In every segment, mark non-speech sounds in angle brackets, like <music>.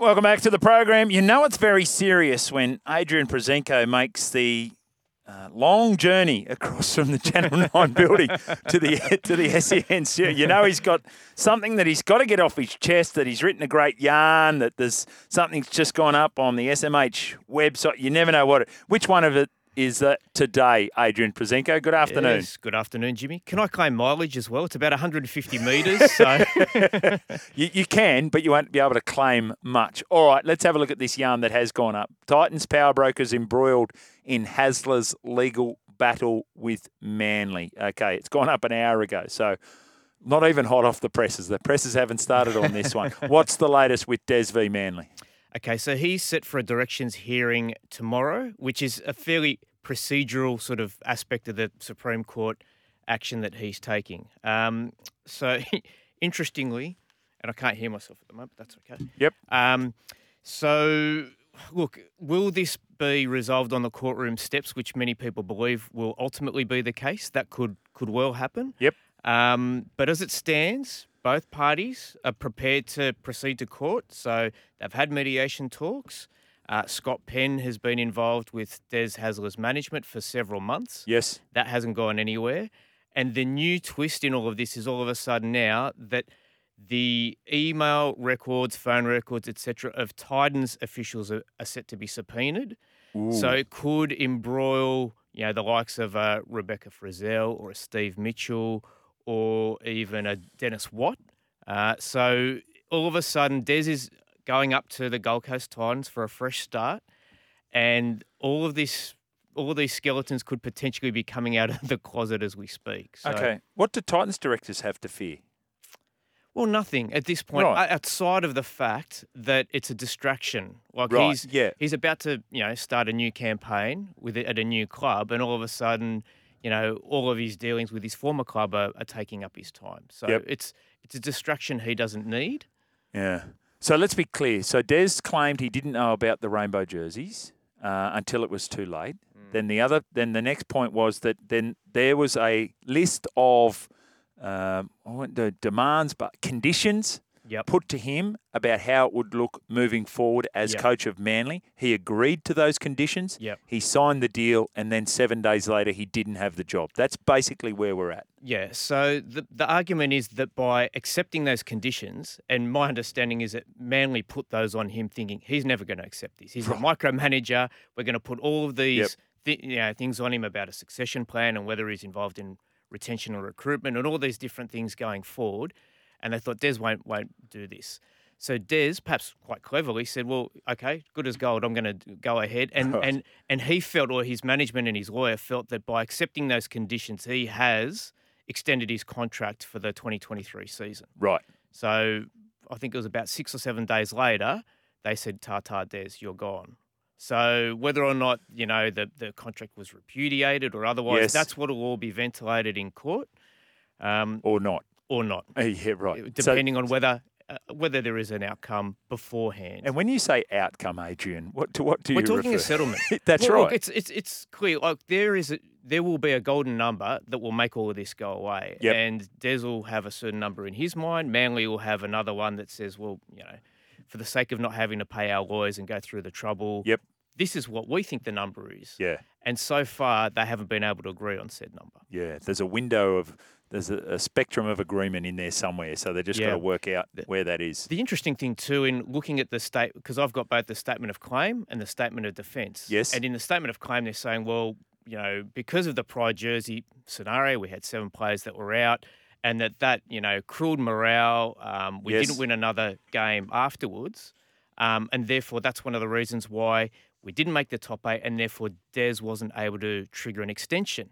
Welcome back to the program. You know it's very serious when Adrian Proszenko makes the uh, long journey across from the Channel <laughs> 9 building to the to the SEN studio. You know he's got something that he's got to get off his chest, that he's written a great yarn, that there's something's just gone up on the SMH website. You never know what it, which one of it is uh, today, Adrian Proszenko. Good afternoon. Yes, good afternoon, Jimmy. Can I claim mileage as well? It's about 150 metres. So <laughs> <laughs> you, you can, but you won't be able to claim much. All right, let's have a look at this yarn that has gone up. Titans Power Brokers embroiled in Hasler's legal battle with Manly. Okay, it's gone up an hour ago, so not even hot off the presses. The presses haven't started on this one. <laughs> What's the latest with Des v Manly? Okay, so he's set for a directions hearing tomorrow, which is a fairly procedural sort of aspect of the Supreme Court action that he's taking. Um, so, <laughs> interestingly, and I can't hear myself at the moment, but that's okay. Yep. Um, so, look, will this be resolved on the courtroom steps, which many people believe will ultimately be the case? That could could well happen. Yep. Um, but as it stands, both parties are prepared to proceed to court. So they've had mediation talks. Uh, Scott Penn has been involved with Des Hasler's management for several months. Yes. That hasn't gone anywhere. And the new twist in all of this is all of a sudden now that the email records, phone records, etc., of Titans officials are, are, set to be subpoenaed. Ooh. So it could embroil, you know, the likes of uh, Rebecca Frizelle or a Steve Mitchell or even a Dennis Watt. Uh, so all of a sudden, Des is going up to the Gold Coast Titans for a fresh start, and all of this, all of these skeletons could potentially be coming out <laughs> of the closet as we speak. So, okay, what do Titans directors have to fear? Well, nothing at this point, Right. outside of the fact that it's a distraction. Like Right, he's yeah. he's about to, you know, start a new campaign with at a new club, and all of a sudden, you know, all of his dealings with his former club are, are taking up his time. So Yep. it's it's a distraction he doesn't need. Yeah. So let's be clear. So Des claimed he didn't know about the rainbow jerseys uh, until it was too late. Then the other, then the next point was that then there was a list of um, I won't do demands, but conditions Yep. put to him about how it would look moving forward as Yep. coach of Manly. He agreed to those conditions. Yep. He signed the deal, and then seven days later, he didn't have the job. That's basically where we're at. Yeah. So the the argument is that by accepting those conditions, and my understanding is that Manly put those on him, thinking he's never going to accept this. He's a micromanager. We're going to put all of these thi- you know, things on him about a succession plan and whether he's involved in retention or recruitment and all these different things going forward. And they thought Des won't won't do this. So Des, perhaps quite cleverly, said, "Well, okay, good as gold. I'm going to go ahead." <laughs> And Right. and and he felt, or his management and his lawyer felt that by accepting those conditions, he has extended his contract for the 2023 season. Right. So I think it was about six or seven days later, they said, "Tata Des, you're gone." So whether or not you know the the contract was repudiated or otherwise, Yes. that's what will all be ventilated in court, um, Or not. Or not, Uh, Yeah, right. So- depending on whether uh, whether there is an outcome beforehand. and when you say outcome, Adrian, what to what do you? We're you talking a settlement. <laughs> That's Well, right. Look, it's it's it's clear. Like there is a, there will be a golden number that will make all of this go away. Yep. And Des will have a certain number in his mind. Manly will have another one that says, well, you know, for the sake of not having to pay our lawyers and go through the trouble. Yep. This is what we think the number is. yeah. And so far, they haven't been able to agree on said number. Yeah, there's a window of there's a, a spectrum of agreement in there somewhere, so they just got to work out where that is. The interesting thing too, in looking at the state, because I've got both the statement of claim and the statement of defence. Yes. And in the statement of claim, they're saying, well, you know, because of the Pride jersey scenario, we had seven players that were out, and that that you know cruelled morale. Um, we Yes. didn't win another game afterwards, um, and therefore that's one of the reasons why we didn't make the top eight, and therefore Des wasn't able to trigger an extension.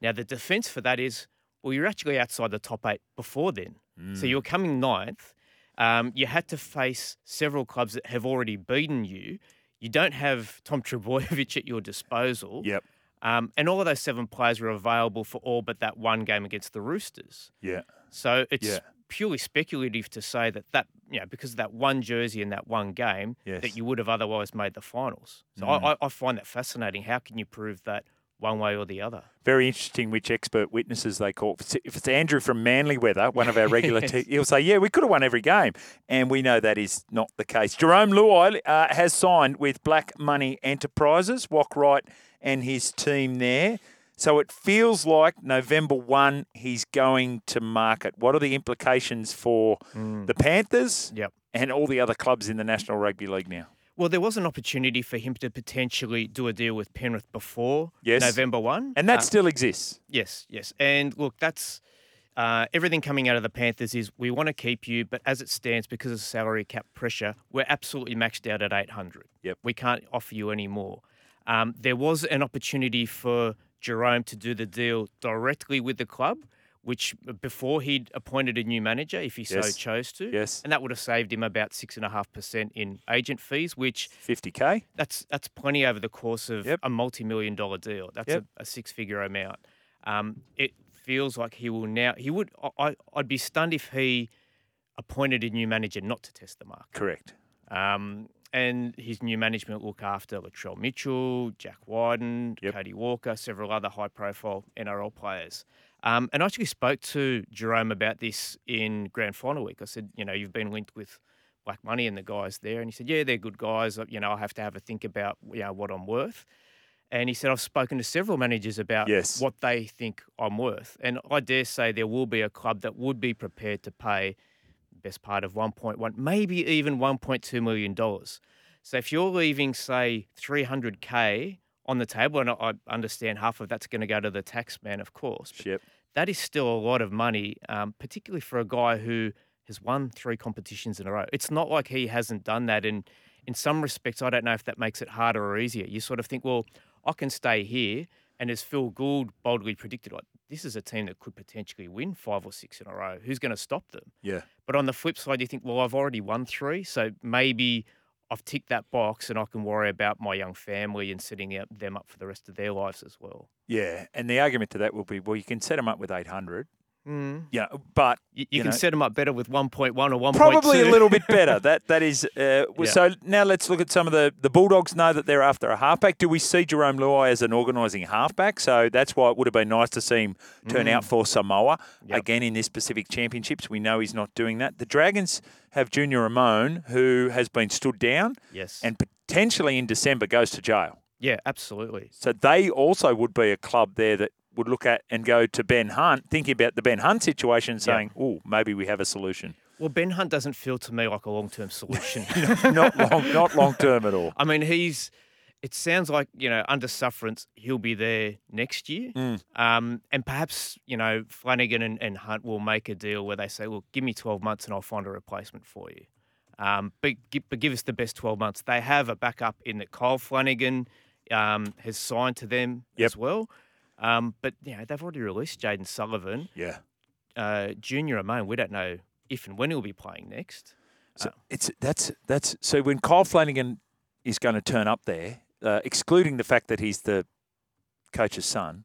Now the defence for that is, well, you're actually outside the top eight before then, Mm. so you're coming ninth. Um, you had to face several clubs that have already beaten you. You don't have Tom <laughs> Trbojevic at your disposal. Yep. Um, and all of those seven players were available for all but that one game against the Roosters. Yeah. So it's Yeah. purely speculative to say that that you know because of that one jersey and that one game Yes. that you would have otherwise made the finals. So Mm. I, I, I find that fascinating. How can you prove that one way or the other. Very interesting which expert witnesses they call. If it's, Andrew from Manly Weather, one of our regular, <laughs> te- he'll say, "Yeah, we could have won every game," and we know that is not the case. Jarome Luai uh, has signed with Black Money Enterprises, Walk Wright and his team there. So it feels like November 1, he's going to market. What are the implications for the Panthers Yep. and all the other clubs in the National Rugby League now? Well, there was an opportunity for him to potentially do a deal with Penrith before Yes. November 1. And that Uh, still exists. Yes, yes. And look, that's uh, everything coming out of the Panthers is we want to keep you, but as it stands, because of salary cap pressure, we're absolutely maxed out at 800. Yep. We can't offer you any more. Um, there was an opportunity for Jarome to do the deal directly with the club, which uh, before he'd appointed a new manager, if he so chose to. Yes. And that would have saved him about six and a half percent in agent fees, which 50K. that's that's plenty over the course of Yep. a multi-million dollar deal. That's Yep. a, a six-figure amount. Um, it feels like he will now. He would. I, I'd be stunned if he appointed a new manager not to test the market. Correct. Um, and his new management look after Latrell Mitchell, Jack Wighton, Yep. Cody Walker, several other high-profile NRL players. Um, and I actually spoke to Jarome about this in grand final week. I said, you know, you've been linked with Black Money and the guys there, and he said, yeah, they're good guys. You know, I have to have a think about you know what I'm worth. And he said, I've spoken to several managers about Yes. what they think I'm worth. And I dare say there will be a club that would be prepared to pay best part of 1.1, maybe even 1.2 million dollars. So if you're leaving, say, 300k on the table, and I understand half of that's going to go to the tax man, of course, but Yep. that is still a lot of money, um, particularly for a guy who has won three competitions in a row. It's not like he hasn't done that, and in some respects, I don't know if that makes it harder or easier. You sort of think, well, I can stay here, and as Phil Gould boldly predicted, like this is a team that could potentially win five or six in a row. Who's going to stop them? Yeah. But on the flip side, you think, well, I've already won three, so maybe I've ticked that box, and I can worry about my young family and setting them up for the rest of their lives as well. Yeah. And the argument to that will be, well, you can set them up with 800. Mm. Yeah. But You, you, You can know- set them up better with 1.1 or 1.2. probably a little bit <laughs> better. That that is. Uh, Yeah. So now let's look at some of the the Bulldogs. Know that they're after a halfback. Do we see Jarome Luai as an organising halfback? So that's why it would have been nice to see him turn out for Samoa Mm. Yep. again in this Pacific Championships. We know he's not doing that. The Dragons have Junior Amone, who has been stood down Yes. and potentially in December goes to jail. yeah, absolutely. So they also would be a club there that would look at and go to Ben Hunt, thinking about the Ben Hunt situation, saying, "Oh, maybe we have a solution." Well, Ben Hunt doesn't feel to me like a long term solution. <laughs> <laughs> not long, not long term at all. I mean, he's. It sounds like you know under sufferance he'll be there next year, Mm. um, and perhaps you know Flanagan and, and Hunt will make a deal where they say, "Look, give me twelve months and I'll find a replacement for you." Um, but, gi- but give us the best twelve months. They have a backup in that Kyle Flanagan um, has signed to them Yep. as well. Um, but you know they've already released Jayden Sullivan, Yeah. uh, Junior Amone. We don't know if and when he'll be playing next. So it's that's that's so when Kyle Flanagan is going to turn up there, uh, excluding the fact that he's the coach's son,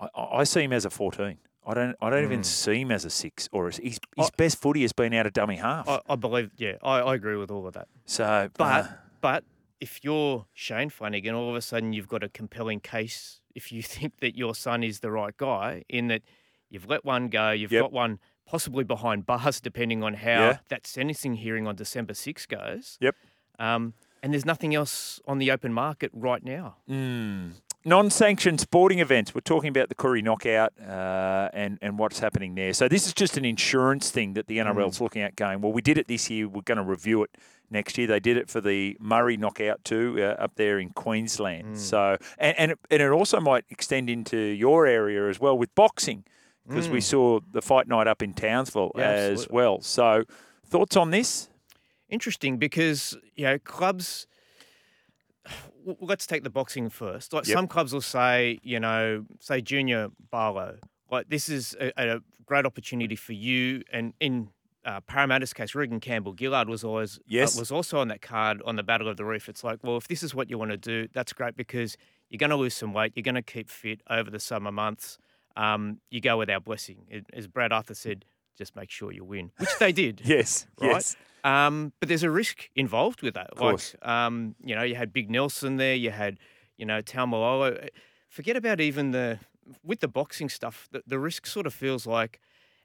I, I I see him as a fourteen. I don't I don't even Mm. see him as a six or a, his his I- best footy has been out of dummy half. I, I believe, yeah, I, I agree with all of that. so, But uh, but if you're Shane Flanagan, all of a sudden you've got a compelling case. If you <laughs> think that your son is the right guy, in that you've let one go, you've Yep. got one possibly behind bars, depending on how Yeah. that sentencing hearing on December 6 goes. Yep. Um, and there's nothing else on the open market right now. Mm. Non-sanctioned sporting events. We're talking about the Koori knockout uh, and and what's happening there. So this is just an insurance thing that the NRL NRL's looking at. Going well, we did it this year. We're going to review it next year. They did it for the Murri knockout too, uh, up there in Queensland. So and and it, and it also might extend into your area as well with boxing because we saw the fight night up in Townsville Yeah, as absolutely. well. So thoughts on this? Interesting because you know clubs. Let's take the boxing first. Like Yep. some clubs will say, you know, say Junior Paulo, like this is a, a great opportunity for you. And in uh, Parramatta's case, Reagan Campbell Gillard was always uh, was also on that card on the Battle of the Reef. It's like, well, if this is what you want to do, that's great because you're going to lose some weight, you're going to keep fit over the summer months. Um, you go with our blessing, It- as Brad Arthur said. Just make sure you win, which they did. <laughs> Yes. Right. Yes. Um, but there's a risk involved with that. course. Like, um, you know, you had Big Nelson there, you had, you know, Taumalolo. forget about even the with the boxing stuff. The, the risk sort of feels like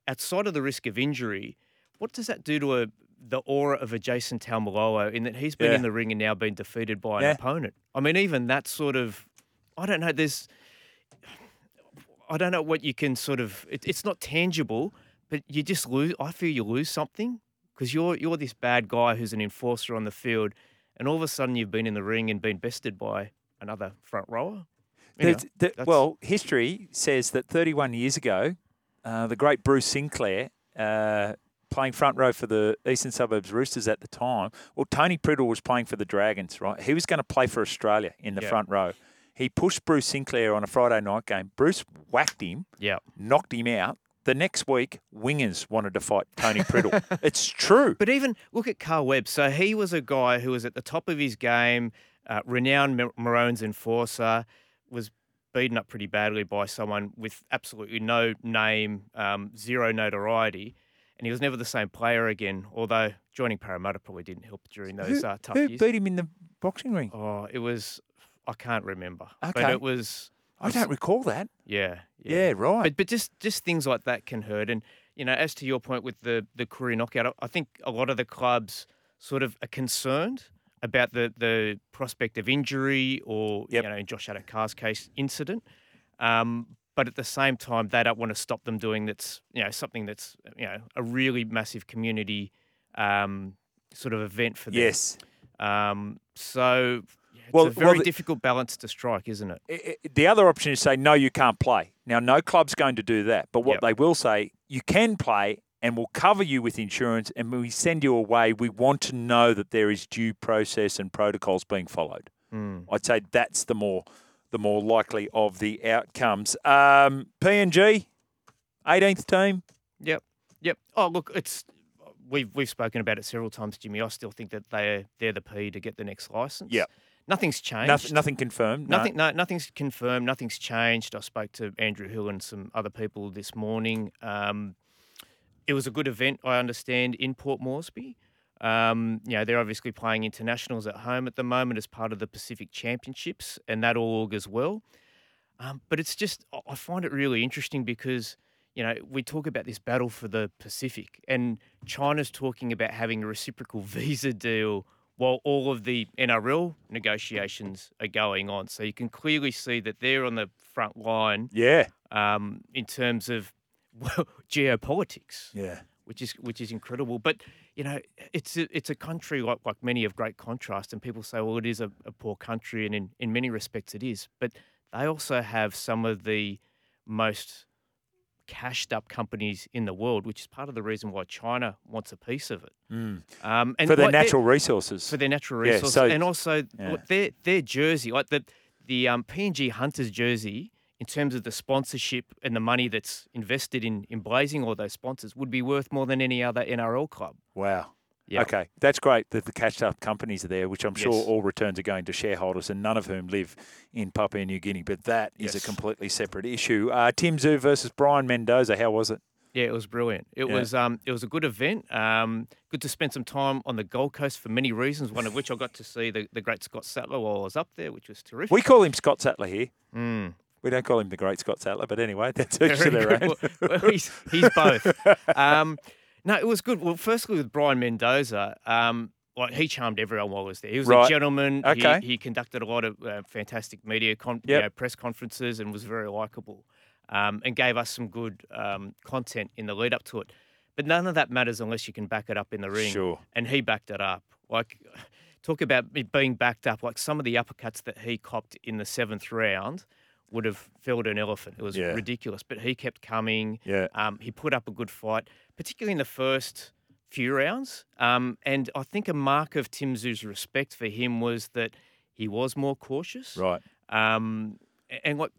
outside of the risk of injury. What does that do to a the aura of a Jason Taumalolo in that he's been Yeah. in the ring and now been defeated by an Yeah. opponent? I mean, even that sort of, I don't know. There's, I don't know what you can sort of. It, it's not tangible, but you just lose. I feel you lose something because you're you're this bad guy who's an enforcer on the field, and all of a sudden you've been in the ring and been bested by another front rower. You know, the- well, history says that 31 years ago, uh, the great Bruce Sinclair, uh, playing front row for the Eastern Suburbs Roosters at the time, well, Tony Priddle was playing for the Dragons, right? He was going to play for Australia in the Yeah. front row. He pushed Bruce Sinclair on a Friday night game. Bruce whacked him, yeah. knocked him out. The next week, wingers wanted to fight Tony Priddle. <laughs> it's true. But even look at Carl Webb. So he was a guy who was at the top of his game, uh, renowned Mar- Maroons enforcer, was beaten up pretty badly by someone with absolutely no name, um, zero notoriety, and he was never the same player again. Although joining Parramatta probably didn't help during those who uh, tough who years. beat him in the boxing ring? Oh, it was I can't remember, but it was I don't recall that. yeah, Yeah, right. but but just just things like that can hurt. And you know, as to your point with the the Koori knockout, I- think a lot of the clubs sort of are concerned about the the prospect of injury or Yep. you know, in Josh Addo-Carr's case, incident. Um, but at the same time, they don't want to stop them doing that's you know something that's you know a really massive community um, sort of event for them. yes. Um, so yeah, Well- it's a well, very the- difficult balance to strike, isn't it? I- I- the other option is say no, you can't play. Now, no club's going to do that, but what Yep. they will say, you can play, and we'll cover you with insurance, and when we send you away, we want to know that there is due process and protocols being followed. Mm. I'd say that's the more the more likely of the outcomes. Um, PNG, 18th team. Yep. Yep. Oh, look, it's we've we've spoken about it several times, Jimmy. I still think that they're they're the P to get the next license. Yep. Nothing's changed. Nothing, nothing confirmed. Nothing. No, nothing's confirmed. Nothing's changed. I spoke to Andrew Hill and some other people this morning. Um, it was a good event, I understand, in Port Moresby. Um, you know, they're obviously playing internationals at home at the moment as part of the Pacific Championships, and that all augurs well. Um, but it's just, I- I find it really interesting because, you know, we talk about this battle for the Pacific, and China's talking about having a reciprocal <laughs> visa deal while all of the NRL negotiations are going on. So you can clearly see that they're on the front line Yeah, um, in terms of well, <laughs> geopolitics yeah. which is which is incredible. But you know, it's a, it's a country like like many of great contrast, and people say, well, it is a, a poor country, and in, in many respects it is. But they also have some of the most cashed up companies in the world, which is part of the reason why China wants a piece of it. Mm. Um, and For their like, natural resources. for their natural Yeah, resources, so- and also yeah. their their jersey, like the the um, PNG Hunters jersey, in terms of the sponsorship and the money that's invested in in blazing all those sponsors, would be worth more than any other NRL club. wow. Yeah. Okay, that's great that the cashed up companies are there, which I'm sure Yes. all returns are going to shareholders, and none of whom live in Papua New Guinea. But that is a completely separate issue. Uh, Tim Tszyu versus Brian Mendoza. How was it? Yeah, it was brilliant. It Yeah. was um, it was a good event. Um, good to spend some time on the Gold Coast for many reasons. One of which I got to see the, the great Scott Sattler while I was up there, which was terrific. We call him Scott Sattler here. Mm. We don't call him the great Scott Sattler, but anyway, that's <laughs> each to their own. Well, well, he's, he's both. <laughs> Um, no, it was good. Well, firstly with Brian Mendoza, um, like he charmed everyone while I was there. He was Right. a gentleman. He- Okay. He, conducted a lot of uh, fantastic media con- Yep. you know, press conferences and was very likable, um, and gave us some good um, content in the lead up to it. But none of that matters unless you can back it up in the ring. Sure. And he backed it up. Like, <sighs> talk about it being backed up. Like some of the uppercuts that he copped in the seventh round would have felled an elephant. It was Yeah. ridiculous. But he kept coming. Yeah. Um, he put up a good fight, particularly in the first few rounds. Um, and I think a mark of Tim Tszyu's respect for him was that he was more cautious. Right. Um, and like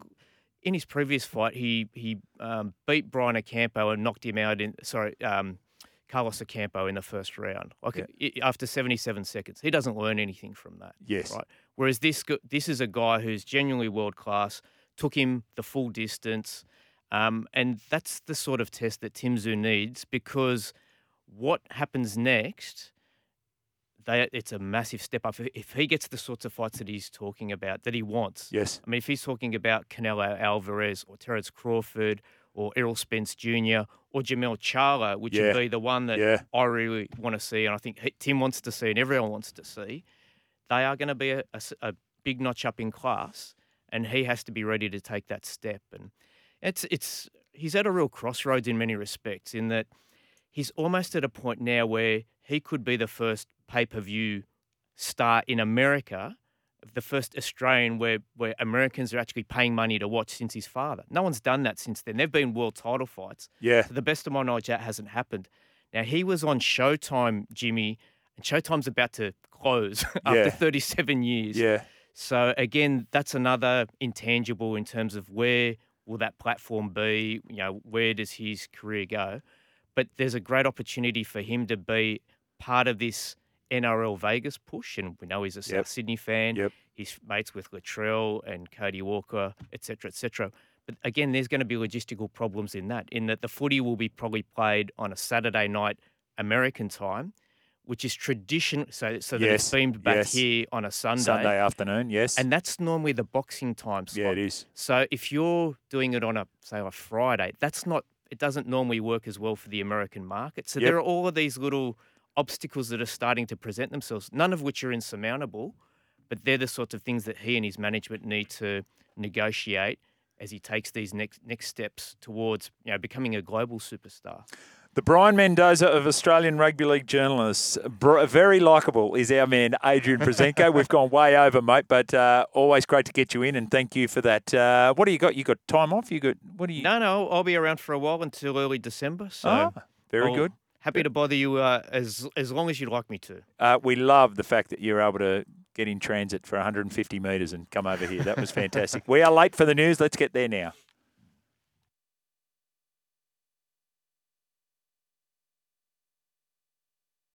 in his previous fight, he he um, beat Brian Ocampo and knocked him out in sorry. Um, Carlos Ocampo in the first round, like i- after 77 seconds, he doesn't learn anything from that. Yes. Right. Whereas this this is a guy who's genuinely world class. Took him the full distance, um, and that's the sort of test that Tim Tszyu needs because what happens next they, it's a massive step up. If he gets the sorts of fights that he's talking about, that he wants. Yes. I mean, if he's talking about Canelo Alvarez or Terence Crawford or Errol Spence Jr. or Jermell Charlo, which Yeah. would be the one that Yeah. I really want to see, and I think Tim wants to see, and everyone wants to see, they are going to be a big notch up in class, and he has to be ready to take that step. And it's it's he's at a real crossroads in many respects, in that he's almost at a point now where he could be the first pay per view star in America, the first Australian where, where Americans are actually paying money to watch since his father. No one's done that since then. They've been world title fights. Yeah. To the best of my knowledge, that hasn't happened. Now, he was on Showtime, Jimmy, and Showtime's about to close <laughs> after Yeah. 37 years. Yeah. So again, that's another intangible in terms of where will that platform be? You know, where does his career go? But there's a great opportunity for him to be part of this NRL Vegas push, and we know he's a South Yep. Sydney fan. Yep. He's mates with Latrell and Cody Walker, etc., cetera, et cetera. But again, there's going to be logistical problems in that, in that the footy will be probably played on a Saturday night American time, which is tradition. So, so that Yes, it's beamed back yes. here on a Sunday. Sunday afternoon. Yes. And that's normally the boxing time slot. yeah, it is. So if you're doing it on a say a Friday, that's not it doesn't normally work as well for the American market. So Yep. there are all of these little obstacles that are starting to present themselves, none of which are insurmountable, but they're the sorts of things that he and his management need to negotiate as he takes these next next steps towards you know becoming a global superstar. The Brian Mendoza of Australian Rugby League journalists, Br- very likable, is our man Adrian Proszenko. <laughs> We've gone way over, mate, but uh, always great to get you in, and thank you for that. Uh, what do you got? You got time off? You got what do you? No, no, I'll be around for a while until early December. So Ah, very I'll- good. Happy to bother you uh, as as long as you'd like me to. Uh, we love the fact that you're able to get in transit for 150 metres and come over here. That was fantastic. <laughs> we are late for the news. Let's get there now.